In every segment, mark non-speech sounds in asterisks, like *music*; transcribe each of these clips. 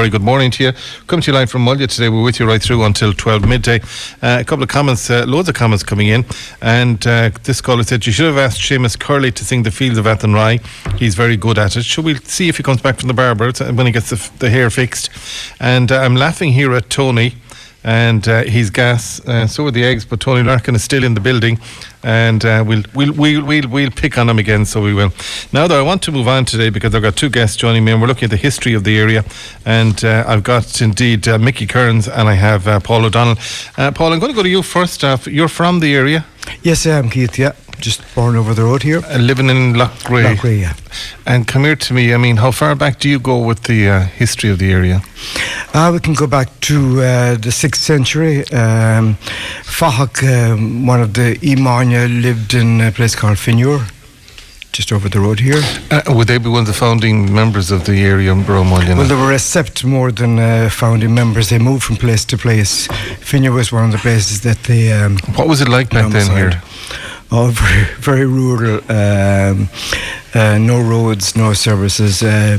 very good morning to you. Come to you live from Mullagh today. We're with you right through until 12 midday. Uh, a couple of comments, uh, loads of comments coming in. And uh, this caller said, You should have asked Seamus Curley to sing the Fields of Athenry. He's very good at it. Should we see if he comes back from the barber when he gets the, the hair fixed? And uh, I'm laughing here at Tony and uh, he's gas. Uh, so are the eggs. But Tony Larkin is still in the building, and uh, we'll, we'll we'll we'll we'll pick on him again. So we will. Now, though, I want to move on today because I've got two guests joining me, and we're looking at the history of the area. And uh, I've got indeed uh, Mickey Kearns, and I have uh, Paul O'Donnell. Paul, I'm going to go to you first. Off. You're from the area. Yes, I am, Keith. Yeah just born over the road here. Uh, living in Loughrea. Loughrea, yeah. And come here to me. I mean, how far back do you go with the uh, history of the area? Uh, we can go back to uh, the sixth century. Um, Fahak, um, one of the Imania, lived in a place called Finure just over the road here. Uh, would they be one of the founding members of the area in Bromwell? Well, they were accept more than uh, founding members. They moved from place to place. Finure was one of the places that they. Um, what was it like back then here? Oh, *laughs* very, very rural. Um, uh, no roads, no services. Uh,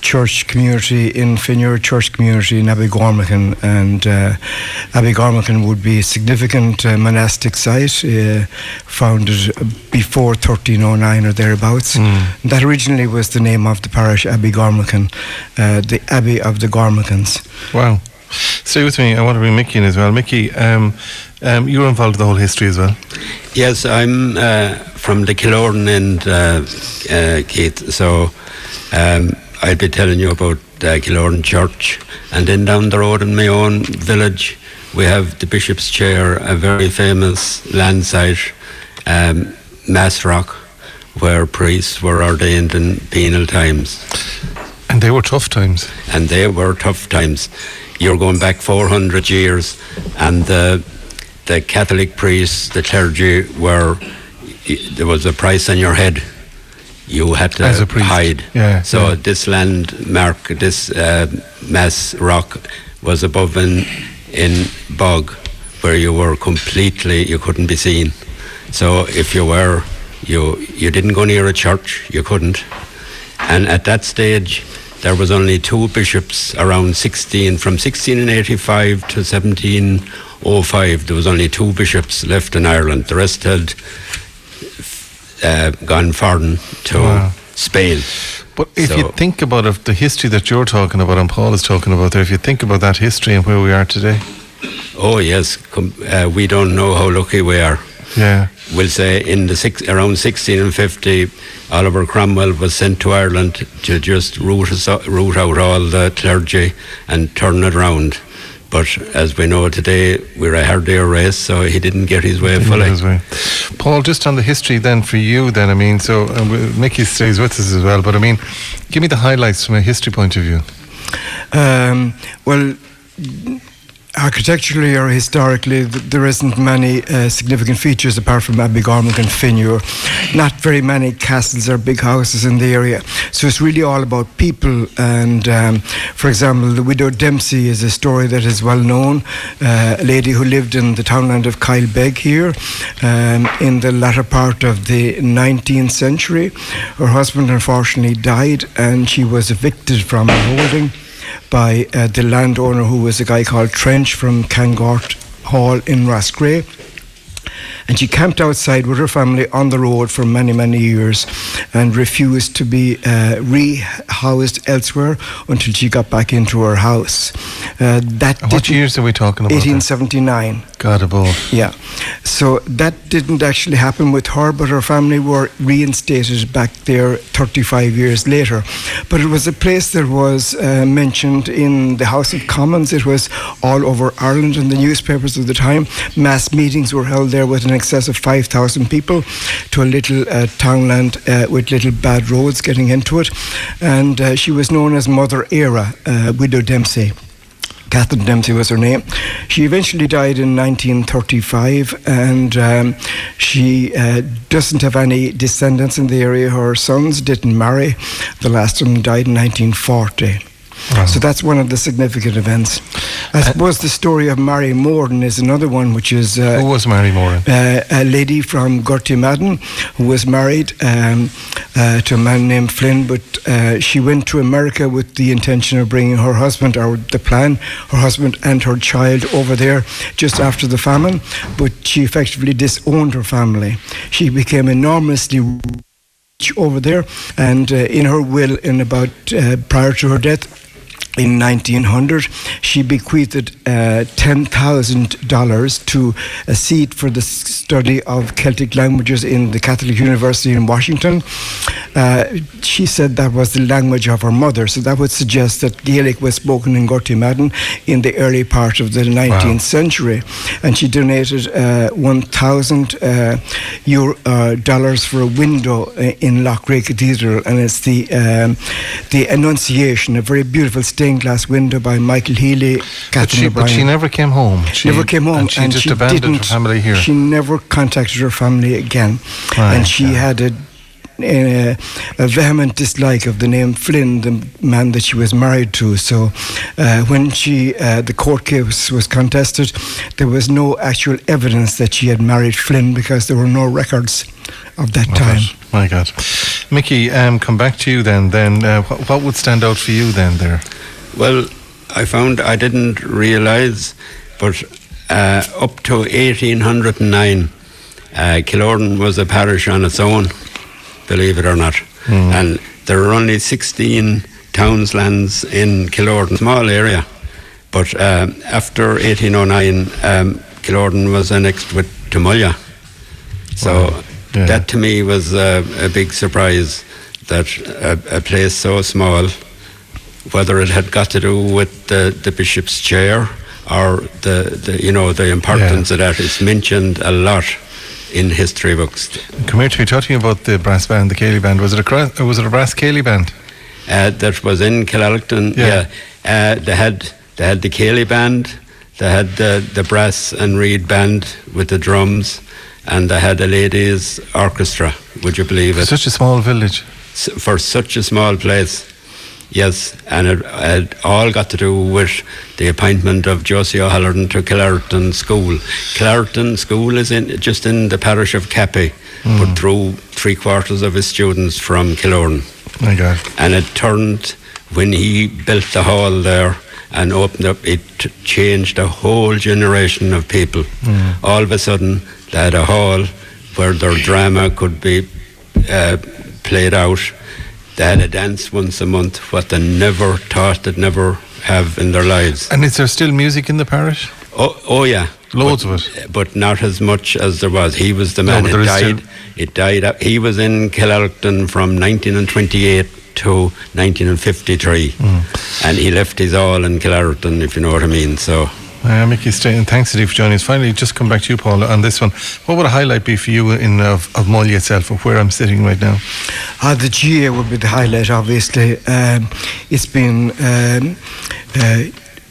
church community in Finure, church community in Abbeygormican, and uh, would be a significant uh, monastic site, uh, founded before 1309 or thereabouts. Mm. That originally was the name of the parish, Abbeygormican, uh, the Abbey of the Gormachans. Wow. Stay with me. I want to bring Mickey in as well. Mickey, um, um, you were involved in the whole history as well. Yes, I'm uh, from the Killorn and uh, uh, Keith. So um, I'll be telling you about the Killorn Church, and then down the road in my own village, we have the Bishop's Chair, a very famous land site, um, Mass Rock, where priests were ordained in penal times. And they were tough times. And they were tough times. You're going back 400 years, and the the Catholic priests, the clergy were there was a price on your head. You had to hide. Yeah, so yeah. this landmark, this uh, mass rock, was above in in bog, where you were completely you couldn't be seen. So if you were, you you didn't go near a church. You couldn't. And at that stage, there was only two bishops around 16, from 1685 to 1705. There was only two bishops left in Ireland. The rest had uh, gone foreign to wow. Spain. But if so, you think about it, the history that you're talking about and Paul is talking about there, if you think about that history and where we are today. Oh, yes. Uh, we don't know how lucky we are. Yeah. We'll say in the six, around 1650, Oliver Cromwell was sent to Ireland to just root, us, root out all the clergy and turn it around. But as we know today, we're a hardier race, so he didn't get his way fully. His way. Paul, just on the history then for you, then, I mean, so uh, Mickey stays with us as well, but I mean, give me the highlights from a history point of view. Um, well, architecturally or historically, there isn't many uh, significant features apart from Abbygormick and Finure. Not very many castles or big houses in the area. So it's really all about people. And um, for example, the widow Dempsey is a story that is well known. Uh, a lady who lived in the townland of Kylebeg here um, in the latter part of the 19th century. Her husband unfortunately died, and she was evicted from her holding by uh, the landowner who was a guy called Trench from Cangort Hall in Roscrea and she camped outside with her family on the road for many, many years and refused to be uh, rehoused elsewhere until she got back into her house. Uh, that what years are we talking about? 1879. God above. Yeah. So that didn't actually happen with her, but her family were reinstated back there 35 years later. But it was a place that was uh, mentioned in the House of Commons. It was all over Ireland in the newspapers of the time. Mass meetings were held there with an excess of 5,000 people to a little uh, townland uh, with little bad roads getting into it. And uh, she was known as Mother Era, uh, Widow Dempsey. Catherine Dempsey was her name. She eventually died in 1935, and um, she uh, doesn't have any descendants in the area. Her sons didn't marry. The last one died in 1940. So that's one of the significant events. I suppose the story of Mary Morden is another one, which is uh, Who was Mary Morden? uh, a lady from Gortymadden who was married um, uh, to a man named Flynn, but uh, she went to America with the intention of bringing her husband, or the plan, her husband and her child over there just after the famine, but she effectively disowned her family. She became enormously rich over there, and uh, in her will, in about uh, prior to her death, in 1900, she bequeathed uh, $10,000 to a seat for the study of Celtic languages in the Catholic University in Washington. Uh, she said that was the language of her mother, so that would suggest that Gaelic was spoken in Gortymadden in the early part of the 19th century. And she donated uh, 1,000 uh, euro, uh, dollars for a window uh, in Loughrea Cathedral, and it's the um, the Annunciation, a very beautiful stained glass window by Michael Healy, But she, but she never came home. She never came home, and she just abandoned didn't. her family here. She never contacted her family again, Right, and she yeah. had a, a, a vehement dislike of the name Flynn, the man that she was married to. So, uh, when she uh, the court case was contested, there was no actual evidence that she had married Flynn because there were no records of that My time. God, My God. Mickey, um, come back to you then. Then uh, what, what would stand out for you then there? Well, I found I didn't realise, but uh, up to 1809, uh, was a parish on its own, believe it or not. And there were only 16 townslands in Kilorden, small area. But uh, after 1809, um, was annexed with Tumulya. So Wow. Yeah. that to me was uh, a big surprise that a, a place so small whether it had got to do with the, the bishop's chair or the, the you know the importance of that is mentioned a lot in history books. Come here to me talking about the brass band, the céilí band. Was it a uh, was it a brass céilí band? Uh, that was in Killalacton. Yeah. Yeah, Uh, they had they had the céilí band, they had the, the brass and reed band with the drums, and they had a ladies' orchestra. Would you believe it? Such a small village. s- for such a small place. Yes, and it, it all got to do with the appointment of Josie O'Halloran to Killarton School. Killarton School is in just in the parish of Cappy, but through three quarters of his students from Killorn. My God. And it turned when he built the hall there and opened up, it changed a whole generation of people. All of a sudden, they had a hall where their drama could be uh, played out. They had a dance once a month, what they never thought they'd never have in their lives. And is there still music in the parish? Oh, oh yeah. Loads but, of it. But not as much as there was. He was the man. there it is still- died. It died. He was in Killarton from 1928 to 1953, Mm. and he left his all in Killarton, if you know what I mean. So, Uh, Mickey, stay, thanks today for joining us. Finally, just come back to you, Paul, on this one. What would a highlight be for you in of, of Molly itself, of where I'm sitting right now? Uh, the GA would be the highlight, obviously. Um, it's been um, uh,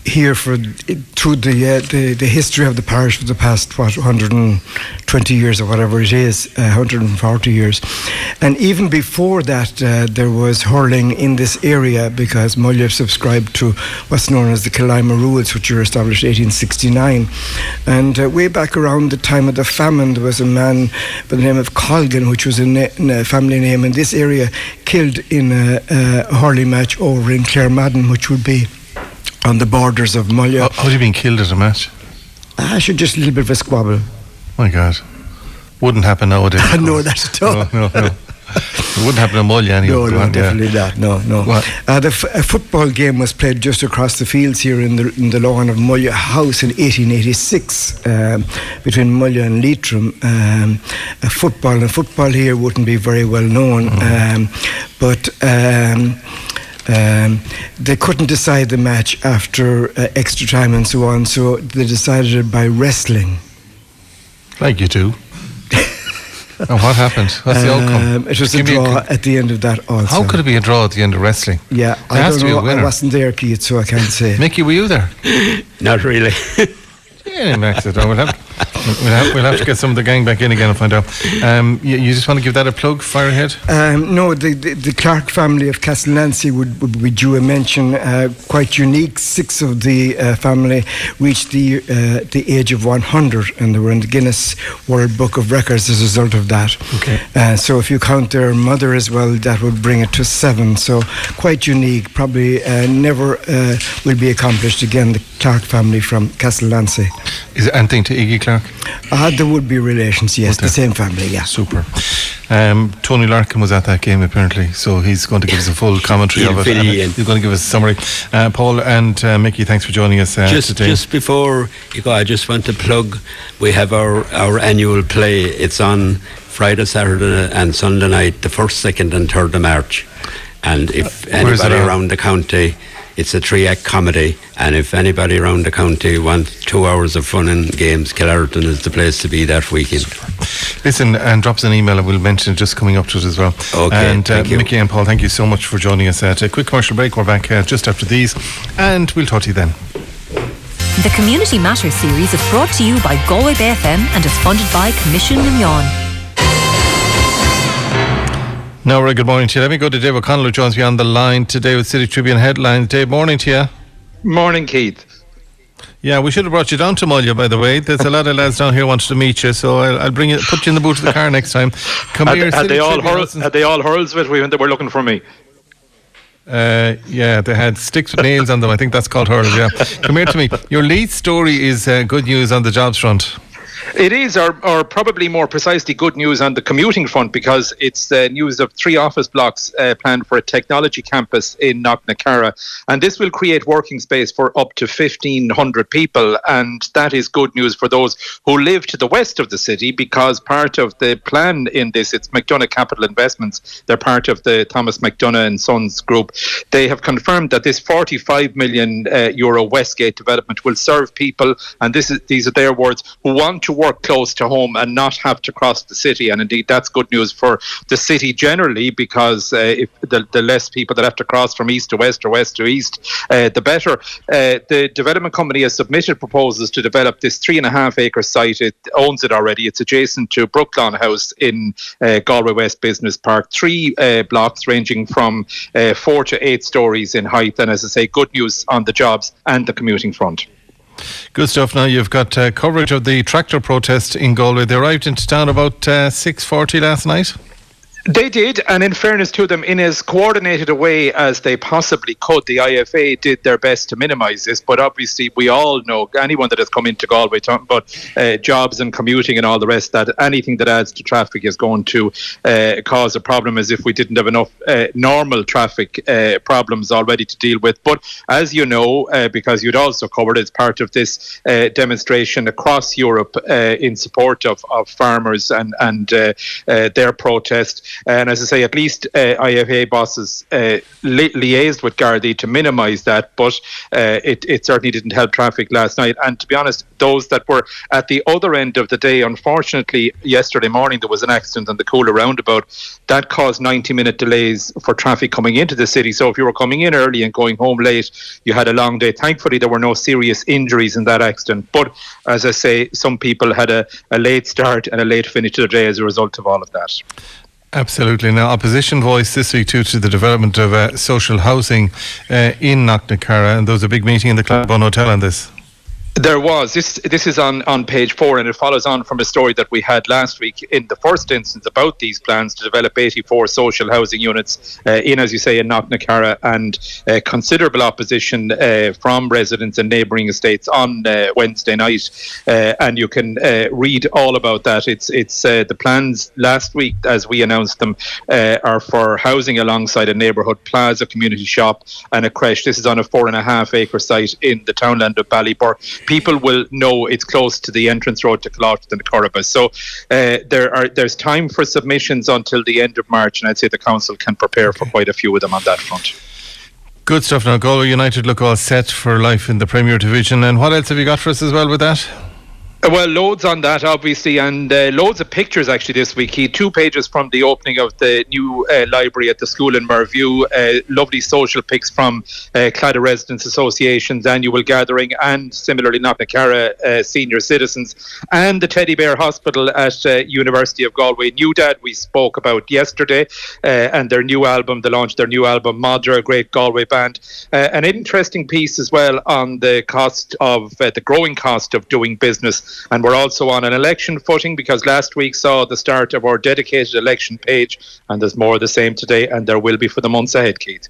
here for through the, uh, the the history of the parish for the past what 120 years or whatever it is, uh, 140 years, and even before that, uh, there was hurling in this area because Mullagh subscribed to what's known as the Killimor rules, which were established 1869, and uh, way back around the time of the famine, there was a man by the name of Colgan, which was a, na- a family name in this area, killed in a, a hurling match over in Claremadden, which would be on the borders of Mullagh. How, how have you been killed at a match? I should just a little bit of a squabble. My God. Wouldn't happen nowadays. *laughs* no, that's at all. No, no, no. it wouldn't happen in Molly anyway. No, no, yeah. definitely not. No, no. Uh, the f- a football game was played just across the fields here in the in the lawn of Mullagh House in 1886 um, between Mullagh and Leitrim. Um, uh, football and football here wouldn't be very well known, Mm-hmm. um, but. Um, they couldn't decide the match after uh, extra time and so on, so they decided it by wrestling. Like you do. and what happened? What's the outcome? Um, it was Give a me draw con- at the end of that also. How could it be a draw at the end of wrestling? Yeah, There I has don't to be a know. I wasn't there, Keith, so I can't say. Mickey, were you there? *laughs* not really. *laughs* Yeah, Max, I don't have. We'll have, we'll have to get some of the gang back in again and find out. Um, you, you just want to give that a plug, fire ahead? Um, no, the, the, the Clarke family of Castlelancey would, would be due a mention. Uh, quite unique. Six of the uh, family reached the uh, the age of 100 and they were in the Guinness World Book of Records as a result of that. Okay. Uh, so if you count their mother as well, that would bring it to seven. So quite unique. Probably uh, never uh, will be accomplished again. The Clarke family from Castlelancey. Is it anything to Iggy Clarke? Uh, there would be relations, yes, the same family, yeah. Super. Um, Tony Larkin was at that game apparently, so he's going to give us a full commentary of it. you in. He's going to give us a summary. Uh, Paul and uh, Mickey, thanks for joining us uh, just today. just before you go, I just want to plug. We have our our annual play. It's on Friday, Saturday, and Sunday night, the first, second, and third of March. And if where is it anybody around the county, it's a three-act comedy. And if anybody around the county wants two hours of fun and games, Killarton is the place to be that weekend. Listen and drop us an email and we'll mention it just coming up to it as well. Okay, And uh, thank you. Mickey and Paul, thank you so much for joining us at a quick commercial break. We're back uh, just after these and we'll talk to you then. The Community Matters series is brought to you by Galway Bay FM and is funded by Coimisiún na Meán. Now, very good morning to you. Let me go to Dave O'Connell who joins me on the line today with City Tribune headlines. Dave, morning to you. Morning, Keith. Yeah, we should have brought you down to Mullagh, by the way. There's a lot of lads down here wanted to meet you, so I'll, I'll bring you, put you in the boot of the car next time. Come Had, here, had they all hurl, had they all hurls with me when they were looking for me? Uh, yeah, they had sticks with nails on them. I think that's called hurls. Yeah, come here to me. Your lead story is uh, good news on the jobs front. It is, or, or probably more precisely, good news on the commuting front because it's uh, news of three office blocks uh, planned for a technology campus in Knocknacarra. And this will create working space for up to 1,500 people. And that is good news for those who live to the west of the city because part of the plan in this, it's McDonough Capital Investments. They're part of the Thomas McDonough and Sons group. They have confirmed that this 45 million uh, euro Westgate development will serve people, and this is these are their words, who want to work close to home and not have to cross the city. And indeed, that's good news for the city generally because uh, if the, the less people that have to cross from east to west or west to east, uh, the better. Uh, the development company has submitted proposals to develop this three and a half acre site. It owns it already. It's adjacent to Brooklawn House in uh, Galway West Business Park. Three uh, blocks ranging from uh, four to eight stories in height. And as I say, good news on the jobs and the commuting front. Good stuff. Now you've got uh, coverage of the tractor protest in Galway. They arrived into town about uh, six forty last night. They did, and in fairness to them, in as coordinated a way as they possibly could, the IFA did their best to minimise this. But obviously, we all know anyone that has come into Galway, talking about uh, jobs and commuting and all the rest, that anything that adds to traffic is going to uh, cause a problem. As if we didn't have enough uh, normal traffic uh, problems already to deal with. But as you know, uh, because you'd also covered as part of this uh, demonstration across Europe in support of, of farmers and and their protest. And as I say, at least uh, IFA bosses uh, li- liaised with Gardaí to minimise that, but uh, it, it certainly didn't help traffic last night. And to be honest, those that were at the other end of the day, unfortunately, yesterday morning there was an accident on the Coolagh roundabout that caused 90 minute delays for traffic coming into the city. So if you were coming in early and going home late, you had a long day. Thankfully, there were no serious injuries in that accident. But as I say, some people had a, a late start and a late finish to the day as a result of all of that. Absolutely. Now, opposition voice this week too to the development of uh, social housing uh, in Knocknacarra, and there was a big meeting in the Clybaun Hotel on this. There was this. This is on on page four, and it follows on from a story that we had last week. In the first instance, about these plans to develop 84 social housing units uh, in, as you say, in Knocknacarra, and uh, considerable opposition uh, from residents and neighbouring estates on uh, Wednesday night. Uh, and you can uh, read all about that. It's it's the plans last week, as we announced them, are for housing alongside a neighbourhood plaza, community shop, and a creche. This is on a four and a half acre site in the townland of Ballybor people will know it's close to the entrance road to Cloughton and Corribus. So uh, there are there's time for submissions until the end of March, and I'd say the council can prepare for quite a few of them on that front. Good stuff. Now, Galway United look all set for life in the Premier Division. And what else have you got for us as well with that? Well, loads on that, obviously, and uh, loads of pictures actually this week. He two pages from the opening of the new uh, library at the school in Mervue. Uh, lovely social pics from uh, Claddagh Residents Association's annual gathering, and similarly Knocknacarra uh, senior citizens, and the Teddy Bear Hospital at uh, University of Galway. New Dad we spoke about yesterday, uh, and their new album. They launched their new album, Madra, a great Galway band. An interesting piece as well on the cost of the growing cost of doing business and we're also on an election footing because last week saw the start of our dedicated election page, and there's more of the same today, and there will be for the months ahead, Keith.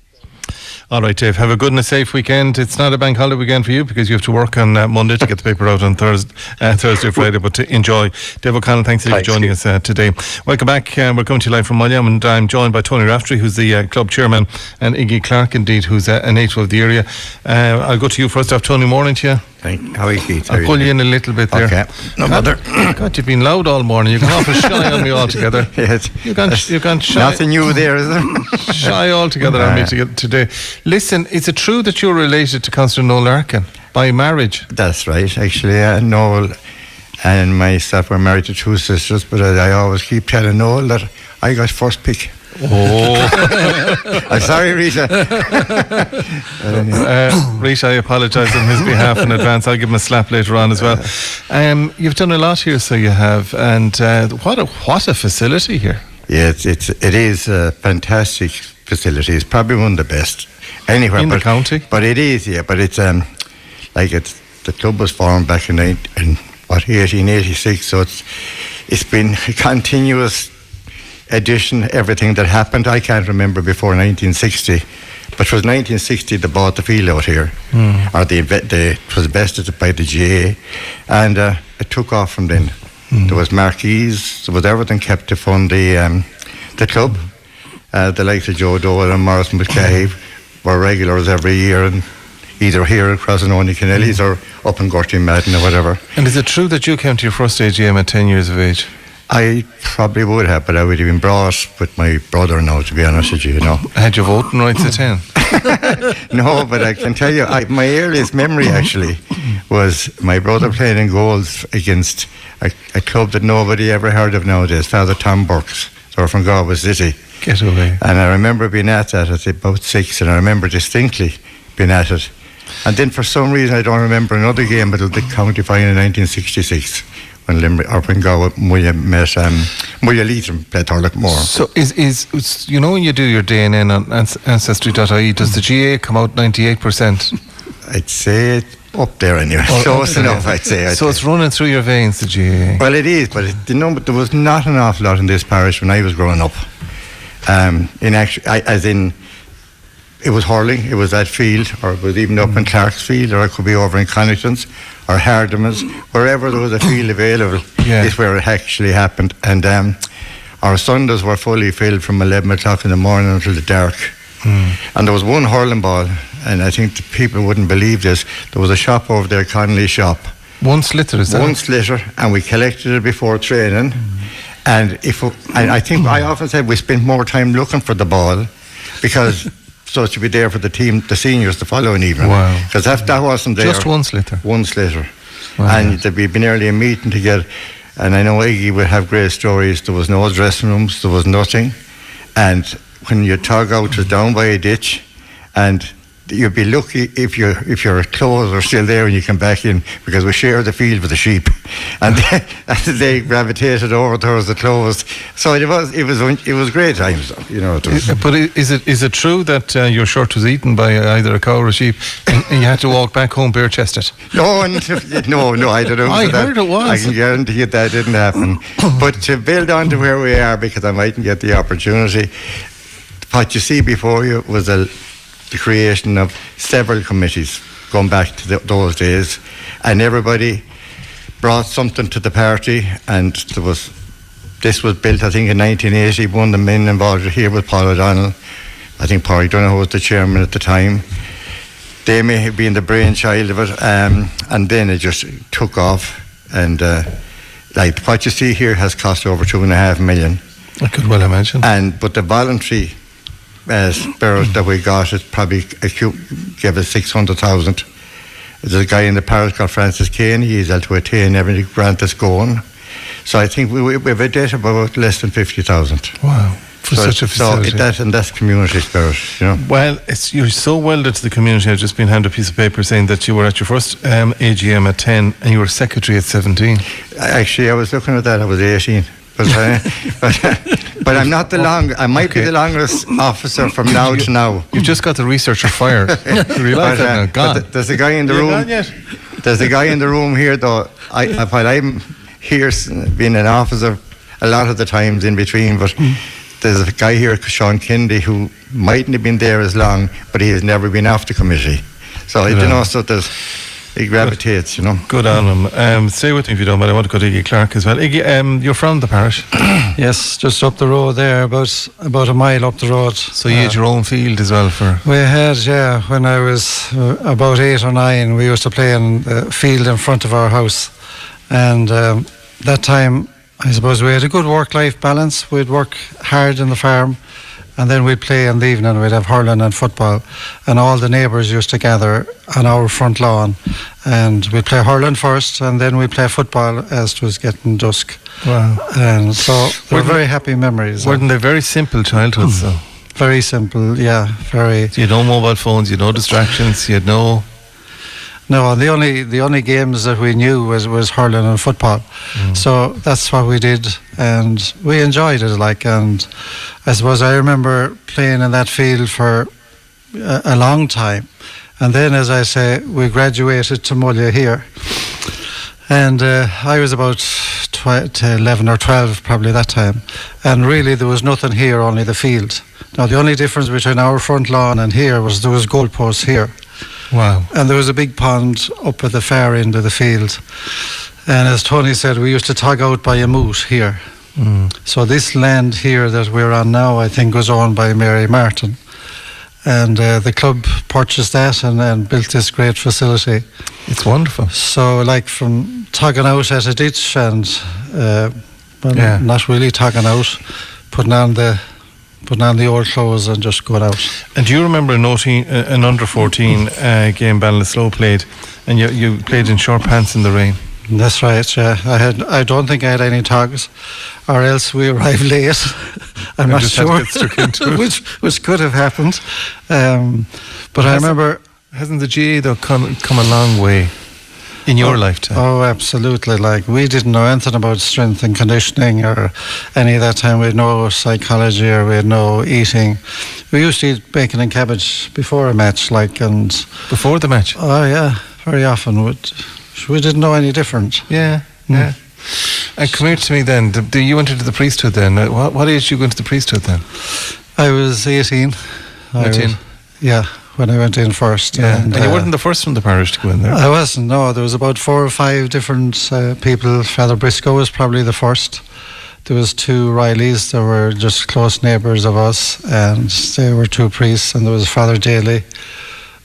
All right, Dave. Have a good and a safe weekend. It's not a bank holiday weekend for you because you have to work on uh, Monday to get the paper out on Thursday, uh, Thursday, Friday. But to enjoy, Dave O'Connell. Thanks, thanks for joining us uh, today. Welcome back. Uh, we're coming to you live from Mulliam, and I'm joined by Tony Raftery, who's the uh, club chairman, and Iggy Clarke, indeed, who's a native of the area. Uh, I'll go to you first off, Tony. Morning to you. Thank How are you, Keith? I'll pull you in a little bit there. Okay. No bother. God, you've been loud all morning. You've gone awful shy on me *laughs* altogether. yes. You've gone, you've gone shy. Nothing new there, is there? *laughs* shy altogether on me to today. Listen, is it true that you're related to Councillor Noel Larkin by marriage? That's right. Actually, uh, Noel and myself were married to two sisters, but I, I always keep telling Noel that I got first pick. Oh, *laughs* I'm sorry, Rita. *laughs* uh, Rita, I apologise on his *laughs* behalf in advance. I'll give him a slap later on as well. Um, you've done a lot here, so you have, and uh, what a what a facility here. Yeah, it's, it's it is a fantastic facility. It's probably one of the best anywhere in but, the county. But it is, yeah. But it's um like it's the club was formed back in, in what 1886, so it's it's been a continuous addition, everything that happened. I can't remember before 1960, but it was 1960 they bought the field out here, mm. or the, the, it was invested by the GA, and uh, it took off from then. Mm. There was marquees, there was everything kept to fund the um, the club. Uh, the likes of Joe Doyle and Morrison McCabe *coughs* were regulars every year, and either here across in Only Kennelly's mm. or up in Gortymadden or whatever. And is it true that you came to your first AGM at 10 years of age? I probably would have, but I would have been brought with my brother now, to be honest with you, you know. Had you voting rights *laughs* at 10? no, but I can tell you, I, my earliest memory actually was my brother playing in goals against a, a club that nobody ever heard of nowadays, Father Tom Burke's. They from Galway City. Get away. And I remember being at that at about six, and I remember distinctly being at it. And then for some reason, I don't remember another game, but it was the county final in 1966 when Limerick or when Galway Muya met um, Muya Leitrim played Thurlockmore. So is, is you know when you do your DNA on ancestry.ie, does the GA come out 98%? I'd say it up there anyway. Or, *laughs* Close enough, I'd say. I'd so say. it's running through your veins, the GAA. Well, it is, but it, you know, there was not an awful lot in this parish when I was growing up. Um, in actually, as in, it was hurling. It was that field, or it was even up in Clarksfield, or it could be over in Connachtons or Hardimans, wherever there was a field available, yeah. is where it actually happened. And um, our Sundays were fully filled from 11 o'clock in the morning until the dark. Mm. And there was one hurling ball, and I think the people wouldn't believe this. There was a shop over there, Connolly shop. One sliotar, is that? One sliotar, and we collected it before training. Mm. And if and I think I often said we spent more time looking for the ball because so to be there for the team, the seniors, the following evening. Wow! Because that that wasn't there. Just one sliotar. One sliotar, wow. and there'd be nearly a meeting to get. And I know Iggy would have great stories. There was no dressing rooms. There was nothing, and when your tug out was down by a ditch, and you'd be lucky if your if your clothes are still there when you come back in because we share the field with the sheep, *laughs* and they, and they gravitated over towards the clothes. So it was it was it was great times, you know. but is it is it true that uh, your shirt was eaten by either a cow or a sheep, and, and you had to walk back home bare chested? *laughs* No, no, no, I don't know. I heard it was. I can guarantee you that didn't happen. *coughs* but to build on to where we are, because I mightn't get the opportunity. What you see before you was a the creation of several committees going back to the, those days, and everybody brought something to the party, and there was this was built, I think, in 1980. One of the men involved here was Paul O'Donnell. I think Paul O'Donnell was the chairman at the time. They may have been the brainchild of it, um, and then it just took off. And uh, like what you see here has cost over two and a half million. I could well imagine. And but the voluntary uh, spirit that we got is probably a cu- gave us six hundred thousand. There's a guy in the parish called Francis Kane. He's able to attain every grant that's going. So I think we, we have a debt of about less than 50,000. Wow. For so, such a facility. So that, and that's community spirit, you know. Well, it's, you're so welded to the community. I've just been handed a piece of paper saying that you were at your first um, AGM at 10 and you were secretary at 17. Actually, I was looking at that, I was 18. But, uh, but, uh, but, I'm not the long. I might okay. be the longest officer from now to now. You've just got the researcher fired. *laughs* realise? Gone. But there's a guy in the room. There's a guy in the room here, though. I, while I'm here, being an officer, a lot of the times in between, but. Mm there's a guy here, Sean Kennedy, who mightn't have been there as long, but he has never been off the committee. So, you know, so there's, he gravitates, you know. Good on him. Um, stay with me if you don't mind. I want to go to Iggy Clarke as well. Iggy, um, you're from the parish? *coughs* yes, just up the road there, about about a mile up the road. So you uh, had your own field as well for? We had, yeah. When I was uh, about eight or nine, we used to play in the field in front of our house. And um, that time I suppose we had a good work-life balance. We'd work hard in the farm, and then we'd play in the evening. We'd have hurling and football, and all the neighbours used to gather on our front lawn, and we'd play hurling first, and then we'd play football as it was getting dusk. Wow! And so they were very happy memories. Weren't they very simple childhoods, hmm. though? Very simple, yeah. Very. So you had no mobile phones, you had no distractions, you had no no, the only the only games that we knew was, was hurling and football. Mm. So that's what we did, and we enjoyed it. Like, and I suppose I remember playing in that field for a, a long time, and then, as I say, we graduated to Mullagh here, and uh, I was about tw- 11 or 12 probably that time, and really there was nothing here, only the field. Now the only difference between our front lawn and here was there was goalposts here. Wow. And there was a big pond up at the far end of the field. And as Tony said, we used to tug out by a moot here. Mm. So this land here that we're on now, I think, was owned by Mary Martin. And uh, the club purchased that and, and built this great facility. It's wonderful. So, like from tugging out at a ditch and, uh, well, yeah. not really tugging out, putting on the putting on the old clothes and just going out. And do you remember noting uh, an under 14 uh, game Ballinasloe played and you, you played in short pants in the rain? That's right. Yeah, I had. I don't think I had any togs, or else we arrived late. *laughs* I'm not sure, *laughs* which which could have happened. Um, but I remember. Hasn't the GAA though come come a long way? In your oh, lifetime? Oh, absolutely. Like we didn't know anything about strength and conditioning or any of that time. We had no psychology or we had no eating. We used to eat bacon and cabbage before a match, like and before the match. Oh yeah, very often. We, we didn't know any different. Yeah, mm. yeah. And come here to me then. Do you went into the priesthood then? What, what age did you go into the priesthood then? I was 18. 18? yeah when I went in first. Yeah. And, and you uh, weren't the first from the parish to go in there? I wasn't, no. There was about four or five different uh, people. Father Briscoe was probably the first. There was two Rileys that were just close neighbours of us, and they were two priests, and there was Father Daly.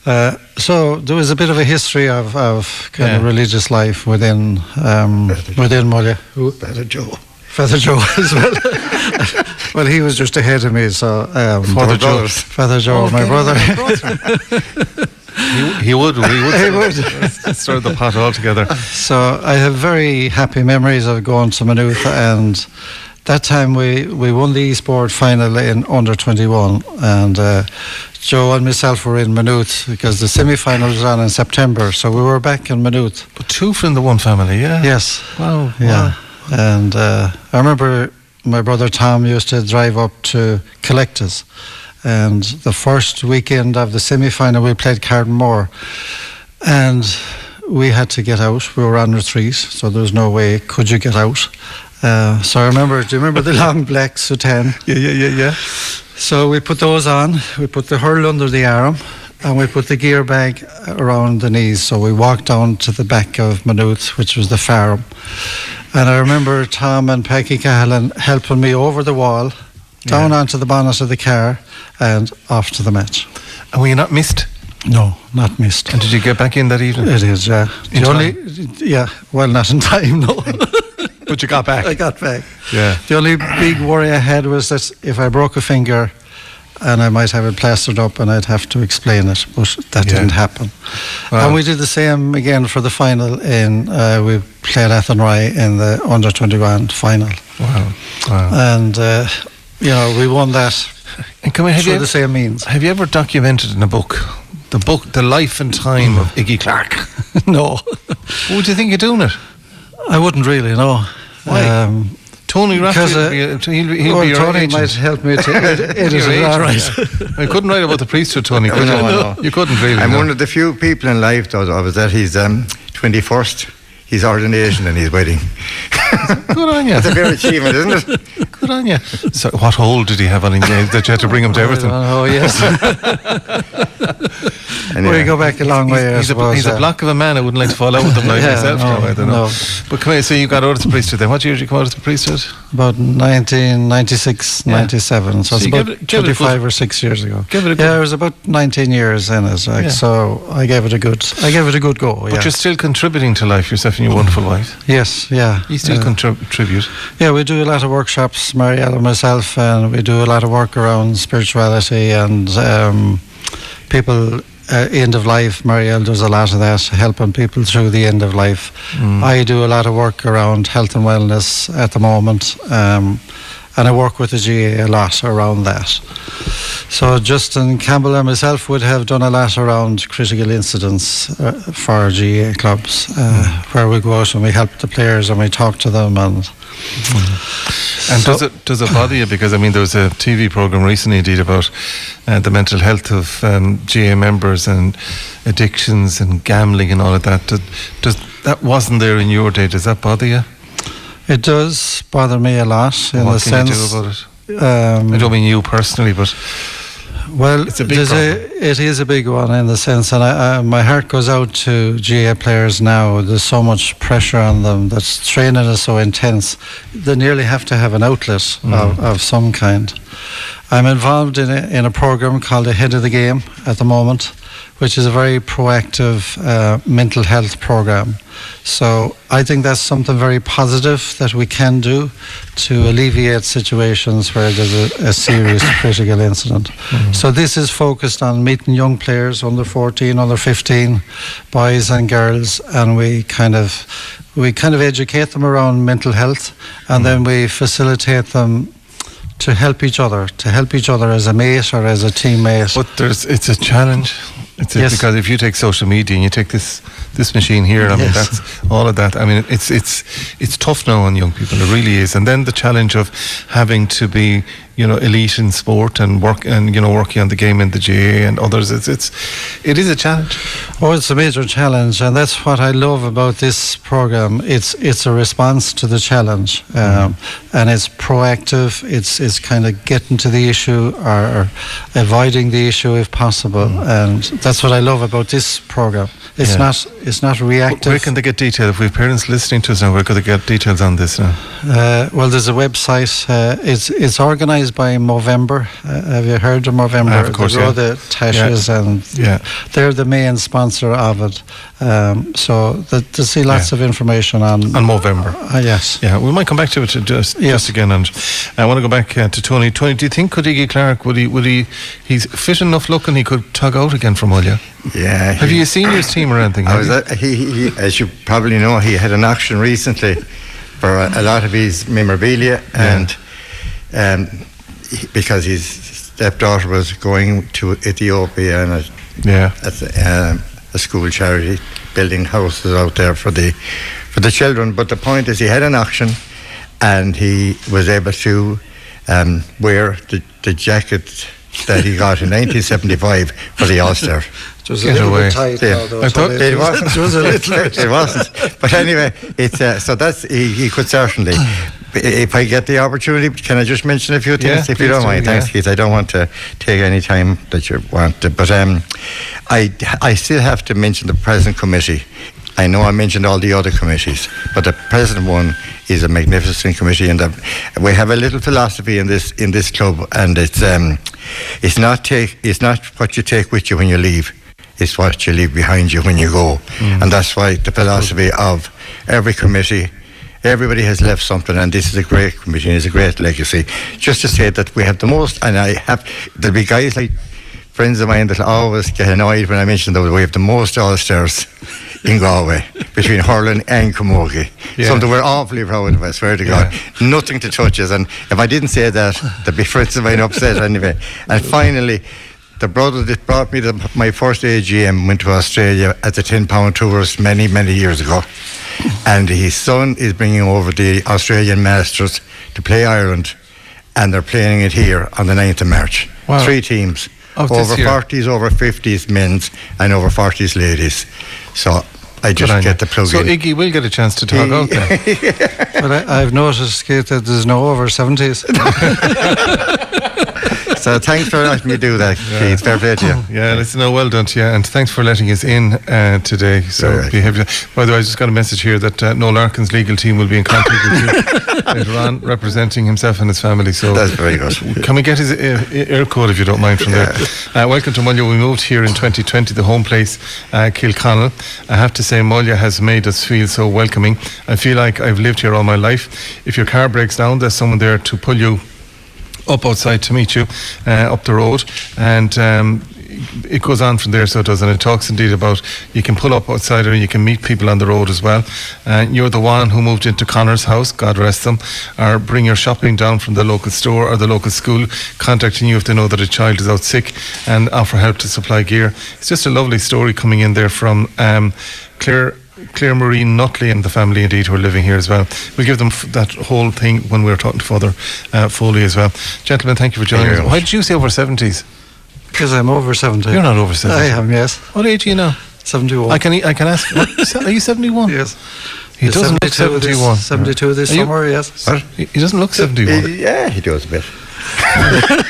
Uh, so there was a bit of a history of, of kind yeah. of religious life within um, within Mullagh. Father Joe. Father Joe as well. *laughs* well, he was just ahead of me, so um, Father Joe, Father Joe, oh, my brother. *laughs* he, *laughs* he, would, he would, he would stir the pot altogether. So I have very happy memories of going to Maynooth, and that time we, we won the Eastboard final in under 21, and uh, Joe and myself were in Maynooth because the semi final was on in September, so we were back in Maynooth. But two from the one family, yeah? Yes. Wow. Yeah. Wow. And uh, I remember my brother Tom used to drive up to collect us. And the first weekend of the semi final, we played Cardmore. And we had to get out. We were on retreat, so there was no way could you get out. Uh, so I remember, do you remember the *laughs* long black soutane? Yeah, yeah, yeah, yeah. So we put those on. We put the hurl under the arm, and we put the gear bag around the knees. So we walked down to the back of Maynooth, which was the farm. And I remember Tom and Peggy Cahalan helping me over the wall, down yeah. onto the bonnet of the car, and off to the match. And were you not missed? No, not missed. And did you get back in that evening? It is, yeah. In the only, yeah, well, not in time, no. *laughs* but you got back. *laughs* I got back. Yeah. The only big worry I had was that if I broke a finger, and I might have it plastered up, and I'd have to explain it, but that Yeah. didn't happen. Wow. And we did the same again for the final. In uh, we played Athenry in the under twenty one final, Wow. Wow. and uh, you know we won that *laughs* and come on, have through you, the same means. have you ever documented in a book the book, the life and time of Iggy Clarke? *laughs* no, Would you think of doing it? I wouldn't really. No. Why? Um, Tony Rafferty, Because, uh, he'll, be- he'll, well, be your Tony agent. might help me to *laughs* edit, it. right. *laughs* I couldn't write about the priesthood, Tony. Could No, you? no. You couldn't really. I'm no. one of the few people in life, though, I was at his um, 21st, his ordination and his wedding. *laughs* Good on you. That's a fair achievement, isn't it? *laughs* Good on you. So, what hold did he have on him that you had to bring him to everything? *laughs* Oh yes. *laughs* Anyway. we go back a long way. I He's, a, suppose, he's a uh, block of a man. I wouldn't like to fall out with him like Yeah, myself. no, now, I don't know. no. But come here, so you got out of the priesthood then. What year did you come out of the priesthood? About 1996, Yeah. 97. So, So it's about it- gave it 25 or 6 years ago. Give it a yeah, good- it was about 19 years in it. Like, Yeah. So I gave it a good I gave it a good go. But yeah. you're still contributing to life, yourself and your wonderful wife. yes, yeah. You still Uh, contribute. Yeah, we do a lot of workshops, Marielle and myself, and we do a lot of work around spirituality and um, people. Uh, end of life, Marielle does a lot of that, helping people through the end of life. Mm. I do a lot of work around health and wellness at the moment, um, and I work with the GA a lot around that. So Justin Campbell and myself would have done a lot around critical incidents uh, for GA clubs, uh, where we go out and we help the players and we talk to them and. And So- does it does it bother you? Because I mean, there was a TV program recently indeed about uh, the mental health of um, GA members and addictions and gambling and all of that. Does, does that wasn't there in your day? Does that bother you? It does bother me a lot in what the can sense. you do about it? Um, I don't mean you personally, but well, It's a big there's it is a big one in the sense, and I, I, my heart goes out to GA players now. There's so much pressure on them. That training is so intense. They nearly have to have an outlet Mm. of, of some kind. I'm involved in a, in a program called Ahead of the Game at the moment, which is a very proactive uh, mental health program. So I think that's something very positive that we can do to alleviate situations where there's a, a serious *coughs* critical incident. So this is focused on meeting young players under 14, under 15, boys and girls, and we kind of we kind of educate them around mental health, and then we facilitate them to help each other, to help each other as a mate or as a teammate. but there's it's a challenge. It's Yes. because if you take social media and you take this this machine here, I mean Yes. that's all of that. I mean it's it's it's tough now on young people. It really is. And then the challenge of having to be you know elite in sport and work and you know working on the game in the GA and others. It's it's it is a challenge. Oh, it's a major challenge, and that's what I love about this program. It's it's a response to the challenge, um, and it's proactive. It's it's kind of getting to the issue or, or avoiding the issue if possible, and that's what I love about this program. It's Yeah. not it's not reactive. Where can they get detail? If we have parents listening to us now, where could they get details on this now? Uh, well, there's a website. Uh, it's it's organised by Movember. Uh, have you heard of Movember? Of course, they grow yeah. the tashes and Yeah. they're the main sponsor of it. Um, so th- to see lots Yeah. of information on. On Movember. Uh, yes. Yeah, we might come back to it just Yes. just again, and I want to go back uh, to Tony. Tony, do you think could Iggy Clarke would he would he he's fit enough looking he could tug out again from Mullagh? Yeah. Have he- you seen his team or anything? I was you? at, he, he, he- as you probably know, he had an auction recently for a, a lot of his memorabilia, and um, he- because his stepdaughter was going to Ethiopia and a, yeah, at um, a school charity building houses out there for the for the children. But the point is, he had an auction, and he was able to um, wear the, the jacket that he got in 1975 for the All Star. *laughs* It was a little away. bit tight, yeah. though, I thought it, wasn't. It was a little *laughs* It wasn't. But anyway, it's uh, so that's he, he could certainly. If I get the opportunity, can I just mention a few things, Yeah, if you don't do, mind? Thanks, yeah. Keith. I don't want to take any time that you want to, but um, I I still have to mention the present committee. I know I mentioned all the other committees, but the present one is a magnificent committee, and uh, we have a little philosophy in this in this club, and it's um, it's not take it's not what you take with you when you leave. It's what you leave behind you when you go, mm. and that's why the philosophy of every committee Everybody has left something, and this is a great committee, and it's a great legacy. Just to say that we have the most, and I have, there'll be guys like friends of mine that always get annoyed when I mention that we have the most All Stars in Galway *laughs* between hurling and camogie. Yeah. Something we're awfully proud of, I swear to God. Nothing to touch us. And if I didn't say that, there'd be friends of mine upset anyway. And finally, the brother that brought me to my first AGM went to Australia as a 10 pound tourist many, many years ago. And his son is bringing over the Australian Masters to play Ireland. And they're playing it here on the 9th of March. Wow. Three teams. This over year. 40s, over 50s men's, and over 40s ladies. So I just get the plug So in. Iggy will get a chance to talk *laughs* out there. But I, I've noticed, Keith, that there's no over 70s. *laughs* so thanks for letting me do that, Keith. Fair play to you. Yeah, listen, no, well done to you, and thanks for letting us in uh, today. So, right. behave. By the way, I just got a message here that uh, Noel Larkin's legal team will be in contact with you *laughs* later on, representing himself and his family. So, That's very good. Can we get his uh, Eircode if you don't mind from there? Uh, welcome to Mullagh. We moved here in 2020, the home place, uh, Kilconnell. I have to say, Mullagh has made us feel so welcoming. I feel like I've lived here all my life. If your car breaks down, there's someone there to pull you up outside to meet you uh, up the road and um, it goes on from there so it does and it talks indeed about you can pull up outside or you can meet people on the road as well. Uh, you're the one who moved into Connor's house God rest them or bring your shopping down from the local store or the local school contacting you if they know that a child is out sick and offer help to supply gear. It's just a lovely story coming in there from um, Claire Claire Marie Nutley and the family indeed who are living here as well. We'll give them f- that whole thing when we're talking to Father uh, Foley as well. Gentlemen, thank you for joining us. Why much. did you say over 70s? Because I'm over 70. You're not over 70. I am, yes. What age are you now? 71. I can I can ask. What, *laughs* are you 71? Yes. He doesn't look 72 this- 71. 72 this you- summer, yes. What? He he doesn't look 71. Yeah, he does a bit. *laughs*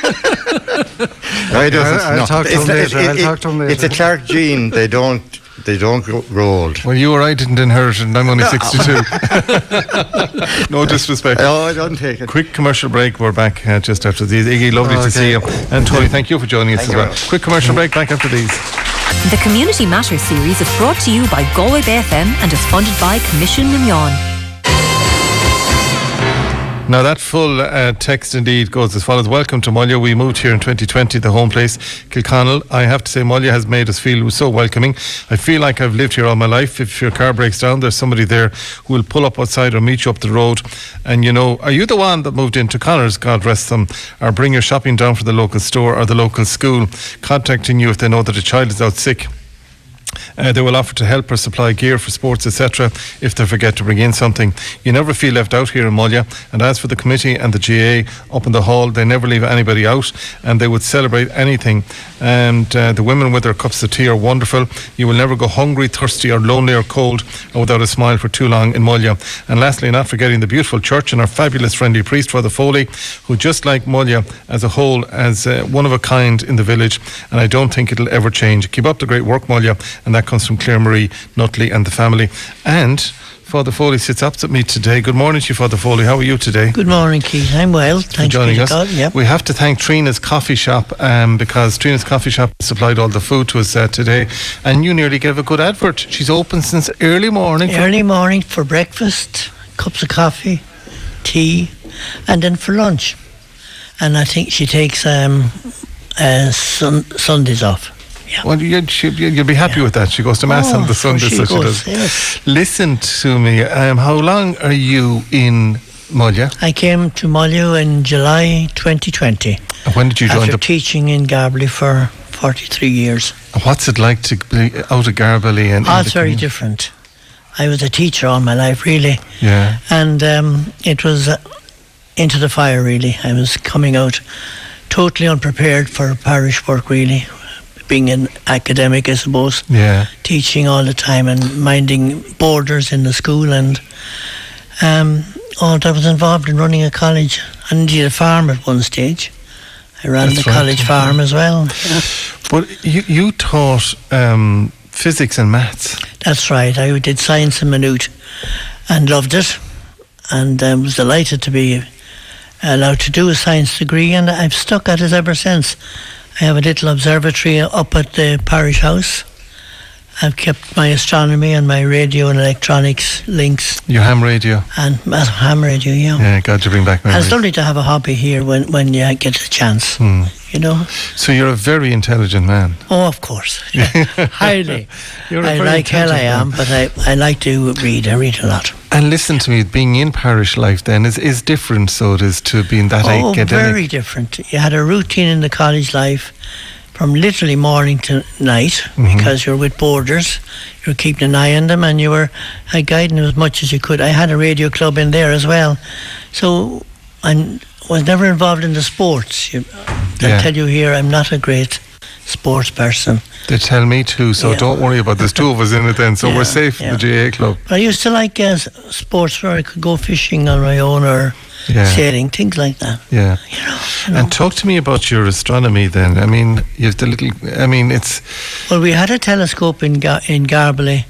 no, he doesn't. I'll no. talk to It's him not- later, I'll talk to him It's a. Clarke gene. They don't. They don't grow grow old. Well, you or I didn't inherit it, and I'm only 62. *laughs* *laughs* no disrespect. Oh, I don't take it. Quick commercial break. We're back uh, just after these. Iggy, lovely to see you. And Tony, thank you for joining us Thank as you well. much. Quick commercial break. Back after these. The Community Matters series is brought to you by Galway Bay FM and is funded by Coimisiún na Meán. Now that full uh, text indeed goes as follows. Welcome to Mullagh. We moved here in 2020, the home place, Kilconnell. I have to say Mullagh has made us feel so welcoming. I feel like I've lived here all my life. If your car breaks down, there's somebody there who will pull up outside or meet you up the road. And you know, are you the one that moved into Connors, God rest them, or bring your shopping down for the local store or the local school, contacting you if they know that a child is out sick? Uh, they will offer to help or supply gear for sports, etc., if they forget to bring in something. You never feel left out here in Mullagh. And as for the committee and the GAA up in the hall, they never leave anybody out and they would celebrate anything. And uh, the women with their cups of tea are wonderful. You will never go hungry, thirsty, or lonely or cold or without a smile for too long in Mullagh. And lastly, not forgetting the beautiful church and our fabulous friendly priest, Father Foley, who just like Mullagh as a whole, as uh, one of a kind in the village. And I don't think it'll ever change. Keep up the great work, Mullagh. And that comes from Claire Marie Nutley and the family. And Father Foley sits opposite me today. Good morning to you, Father Foley. How are you today? Good morning, Keith. I'm well. for joining us. God. Yep. We have to thank Trina's Coffee Shop um, because Trina's Coffee Shop supplied all the food to us uh, today, and you nearly gave a good advert. She's open since early morning. for- Early morning for breakfast, cups of coffee, tea, and then for lunch. And I think she takes um, uh, sun- Sundays off. Yeah. well, you, she, you- you'll be happy Yeah. with that. She goes to mass on Oh, the so Sunday, she so she goes, does. yes. Listen to me. Um, how long are you in Mullagh? I came to Mullagh in July 2020 And When did you join after the? teaching in Garbally for 43 years. What's it like to be out of Garbally and? Oh, it's very community? different. I was a teacher all my life, really. Yeah. and um, it was uh, into the fire really. I was coming out totally unprepared for parish work really, being an academic I suppose, Yeah. teaching all the time and minding borders in the school and um, all that was involved in running a college and indeed a farm at one stage. I ran That's the right. college farm as well. *laughs* But you you taught um, physics and maths. That's right. I did science in Maynooth and loved it and um, was delighted to be allowed to do a science degree and I've stuck at it ever since. I have a little observatory up at the parish house I've kept my astronomy and my radio and electronics links Your ham radio. and my ham radio, yeah. Yeah, glad to bring back And it's lovely to have a hobby here when, when you get a chance, Hmm. you know. So you're a very intelligent man. Oh, of course. yeah. *laughs* Highly. *laughs* You're a I like hell I am, but I, I like to read. I read a lot. And listen to me, being in parish life then is, is different, so it is to being that Oh, academic. very different. You had a routine in the college life from literally morning to night Mm-hmm. because you're with boarders. you're keeping an eye on them and you were uh, guiding them as much as you could. I had a radio club in there as well. So I was never involved in the sports. You, Yeah. I tell you here, I'm not a great sports person. They tell me too, so Yeah. don't worry about There's two of us in it then, so Yeah, we're safe in the GAA club. But I used to like uh, sports where I could go fishing on my own or Yeah. sailing, things like that. Yeah. You know, you know. And talk to me about your astronomy then. I mean, you've the little, I mean, it's, Well, we had a telescope in Ga- in Garbally.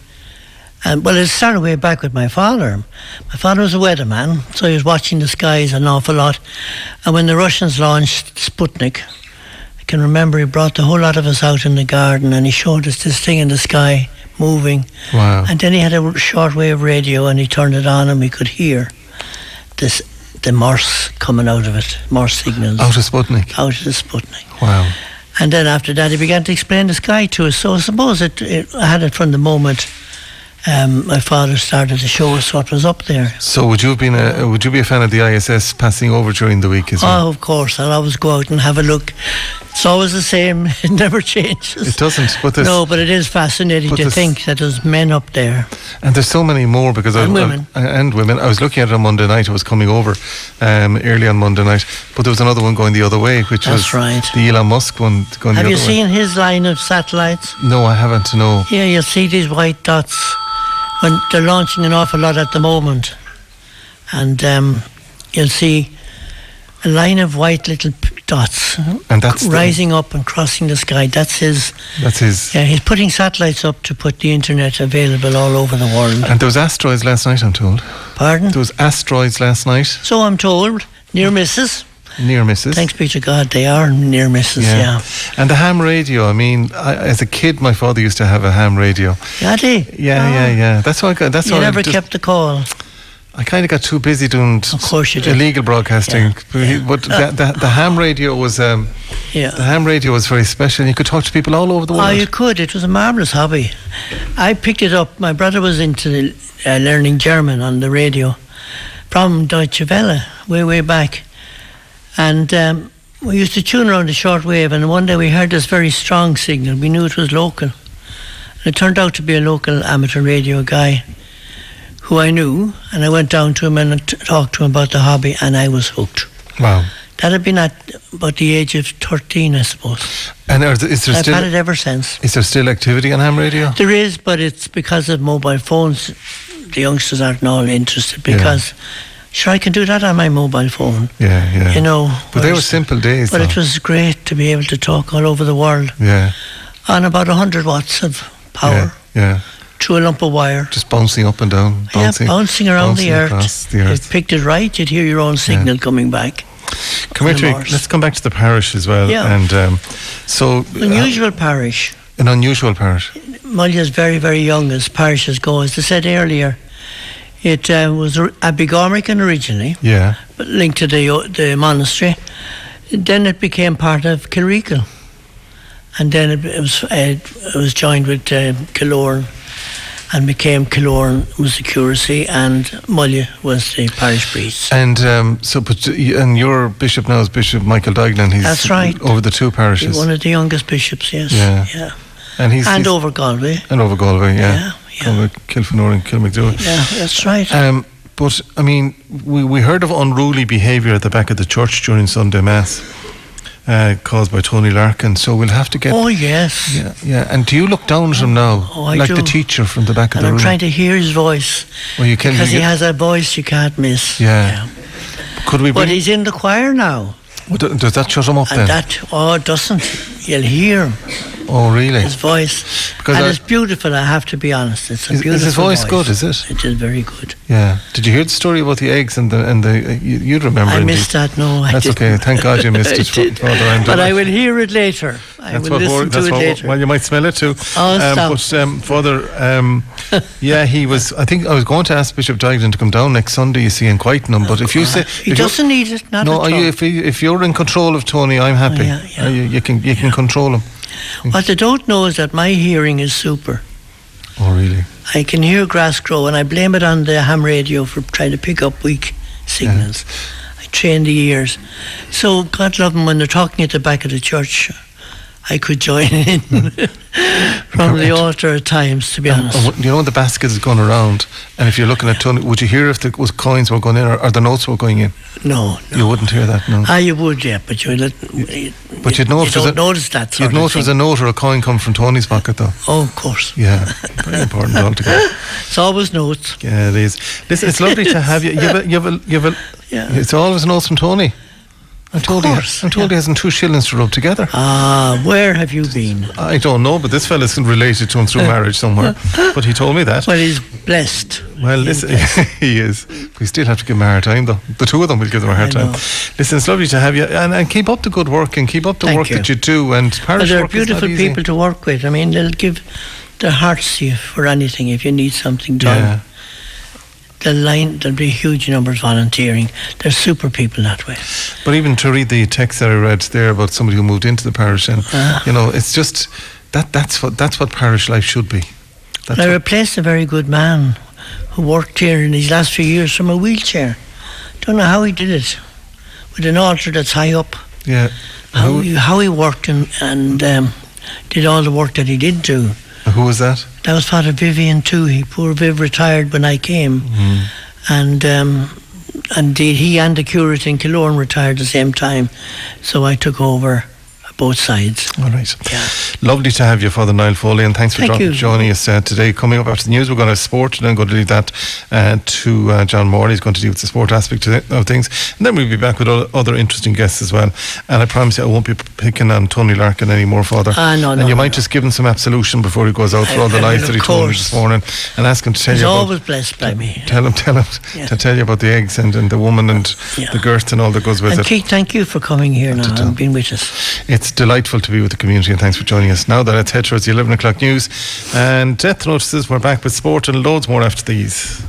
And well, it started way back with my father. My father was a weatherman, so he was watching the skies an awful lot. And when the Russians launched Sputnik, I can remember he brought the whole lot of us out in the garden and he showed us this thing in the sky moving. wow. And then he had a shortwave radio and he turned it on and we could hear this the Morse coming out of it, Morse signals Out of Sputnik. out of the Sputnik. Wow. And then after that, he began to explain the sky to us. So I suppose it, it I had it from the moment um, my father started to show us what was up there. So would you have been a, would you be a fan of the ISS passing over during the week as well? Oh, of course, I'll always go out and have a look. It's always the same. *laughs* It never changes. It doesn't, but no, but it is fascinating to think that there's men up there. and there's so many more because I, And I- women. I- and women. I was looking at it on Monday night. I was coming over um, early on Monday night, but there was another one going the other way, which That's was right. the Elon Musk one going Have you seen his line of satellites? No, I haven't. No. Yeah, you'll see these white dots when they're launching an awful lot at the moment, and um, you'll see a line of white little p- dots mm-hmm. And that's the- rising up and crossing the sky. That's his. That's his. Yeah, he's putting satellites up to put the internet available all over the world. And there was asteroids last night. I'm told Pardon? there was asteroids last night. So I'm told, near misses. Near misses. Thanks be to God, they are near misses. Yeah. And the ham radio. I mean, I, as a kid, my father used to have a ham radio. He? Yeah, Oh. yeah, yeah. That's why I got. That's You why never I just, kept the call. I kind of got too busy doing Of course you illegal broadcasting. Yeah, But, he- but the, the, the ham radio was um, the ham radio was very special. You could talk to people all over the world. Oh, you could. It was a marvellous hobby. I picked it up. My brother was into uh, learning German on the radio from Deutsche Welle way, way back. And um, we used to tune around the shortwave, and one day we heard this very strong signal. We knew it was local. And it turned out to be a local amateur radio guy who I knew, and I went down to him and t- talked to him about the hobby, and I was hooked. wow. That had been at about the age of 13, I suppose. And are, is there I've had it still ever since. is there still activity on ham radio? There is, but it's because of mobile phones. The youngsters aren't all interested Yeah. because, sure, I can do that on my mobile phone. Yeah, yeah. You know, but they were simple days. But it was great to be able to talk all over the world yeah, on about 100 watts of power yeah, yeah. Through a lump of wire. Just bouncing up and down, bouncing, yeah, bouncing around bouncing the earth. the If you earth. picked it right, you'd hear your own signal coming back. Come here, the Let's come back to the parish as well. Yeah. And um, so, uh, Unusual parish. an unusual parish. Mullagh's very, very young as parishes go. As I said earlier, it uh, was a Abbeygormican originally. Yeah. linked to the the monastery. Then it became part of Kilreekill, and then it, it was uh, it was joined with uh, Killoran, and became Killoran was the curacy, and Mullagh was the parish priest. And um, so, but and your bishop now is Bishop Michael Duggan. He's That's right. over the two parishes. One of the youngest bishops, yes, Yeah. yeah, and he's and he's- over Galway. and over Galway, yeah. Yeah, yeah. Kilfenora and Kilmacduagh. Yeah, that's right. Um, but I mean, we, we heard of unruly behaviour at the back of the church during Sunday Mass, uh, caused by Tony Larkin. So we'll have to get. oh yes, Yeah, yeah. And do you look down at him now, Oh, I like do. the teacher from the back of and the I'm room? trying to hear his voice well, you can. because he has a voice you can't miss. Yeah. Could we But he's in the choir now. Well, Does that shut him up And then? that, oh, it doesn't. You'll hear him. Oh, really? His voice. Because and I- it's beautiful, I have to be honest. It's a Is- is beautiful his voice good, is it? It is very good. Yeah. Did you hear the story about the eggs and the and the? Uh, you, you'd remember. I indeed. missed that, no. I That's didn't. okay. Thank God you missed *laughs* it. Father. I'm But I will hear it later. I That's will listen to it later. Well, you might smell it too. Oh, um, stop. but um, Father, um, *laughs* yeah, he was. I think I was going to ask Bishop Dignan to come down next Sunday. You see, in Quitenham. But if you say he doesn't need it, not no, at all. you, if, he, if you're in control of Tony, I'm happy. yeah, yeah. Are you, you can you can control him. What they don't know is that my hearing is super. Oh, really? I can hear grass grow, and I blame it on the ham radio for trying to pick up weak signals. I train the ears. So, God love them, when they're talking at the back of the church, I could join *laughs* in from the altar at times, to be honest. And you know when the basket is going around, and if you're looking at Tony, would you hear if the was coins were going in or, or the notes were going in? No, You wouldn't hear that, no. Ah, you would, yeah, but you, let, you, But you'd know you if don't a- notice that sort You'd know if there was a note or a coin come from Tony's pocket, though. Oh, of course. Yeah, *laughs* very important altogether. It's always notes. Yeah, it is. Listen, it's lovely to have you. You have a, you have a, you have a, Yeah. It's always notes from Tony. I'm told, he, I'm told he hasn't two shillings to rub together. Ah, where have you been? I don't know, but this fella's related to him through marriage somewhere. But he told me that. Well, he's blessed. Well, listen, *laughs* he is. We still have to give him a hard time, though. The two of them will give them a hard I time. Listen, it's lovely to have you, and, and keep up the good work, and keep up the Thank work you. that you do. And Well, they're work is not beautiful people to work with. I mean, they'll give their hearts to you for anything if you need something done. Yeah. The line, there'll be huge numbers volunteering. They're super people that way. But even to read the text that I read there about somebody who moved into the parish, and Ah. you know, it's just that that's what that's what parish life should be. That's I replaced a very good man who worked here in these last few years from a wheelchair. Don't know how he did it with an altar that's high up. yeah. How, he, how he worked and, and um, did all the work that he did do. who was that? That was Father Vivian too. He poor Viv retired when I came, Mm. and um, indeed he and the curate in Killoran retired at the same time, so I took over both sides. All right. Yeah. Lovely to have you, Father Niall Foley, and thanks for Thank jo- joining us uh, today. Coming up after the news, we're going to have sport, and then going to leave that uh, to uh, John Morley. He's going to deal with the sport aspect of things, and then we'll be back with other interesting guests as well. And I promise you, I won't be picking on Tony Larkin anymore, Father. Ah, no, no. and you no, might no. just give him some absolution before he goes out for I- all the I lies that he told course. this morning, and ask him to tell He's you about. always blessed by me. Tell him, tell him Yeah. to tell you about the eggs and, and the woman and Yeah. the girth and all that goes with And it. Keith, thank you for coming here now and being with us. It's delightful to be with the community and thanks for joining us. Now that it's head towards the 11 o'clock news and death notices, we're back with sport and loads more after these.